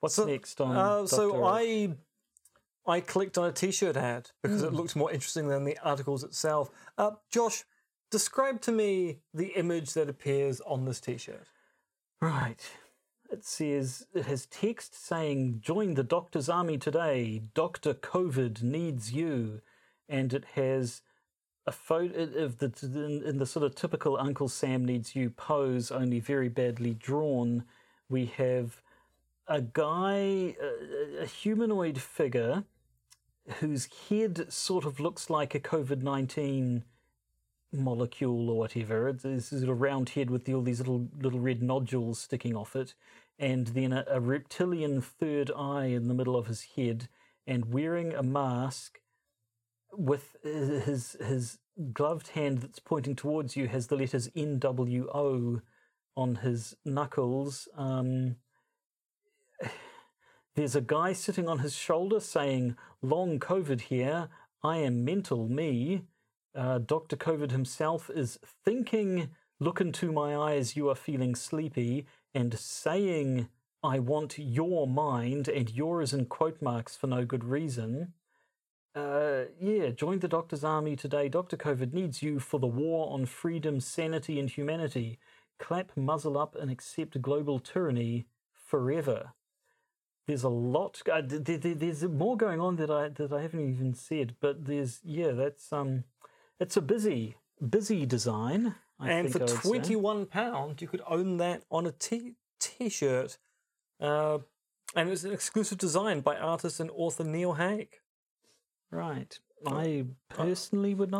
What's So, next on? Uh, so I I clicked on a T-shirt ad because Hmm. it looked more interesting than the articles itself. Uh, Josh, describe to me the image that appears on this T-shirt. Right. It says it has text saying join the doctor's army today. Doctor COVID needs you, and it has a photo of the in the sort of typical Uncle Sam needs you pose, only very badly drawn. We have a guy, a, a humanoid figure, whose head sort of looks like a COVID nineteen molecule or whatever. It's sort of round head with all these little little red nodules sticking off it, and then a, a reptilian third eye in the middle of his head, and wearing a mask with his his gloved hand that's pointing towards you has the letters NWO on his knuckles. Um, there's a guy sitting on his shoulder saying, Long COVID here, I am mental, me. Uh, Dr. COVID himself is thinking, Look into my eyes, you are feeling sleepy, and saying, I want your mind, and yours in quote marks for no good reason. Uh, yeah, join the doctor's army today. Dr. COVID needs you for the war on freedom, sanity, and humanity. Clap, muzzle up, and accept global tyranny forever. There's a lot. Uh, th- th- th- there's more going on that I that I haven't even said, but there's yeah, that's um, it's a busy busy design. I and think for say. twenty-one pound, you could own that on a t- T-shirt. Uh, and it's an exclusive design by artist and author Neil Hague. right, I personally would not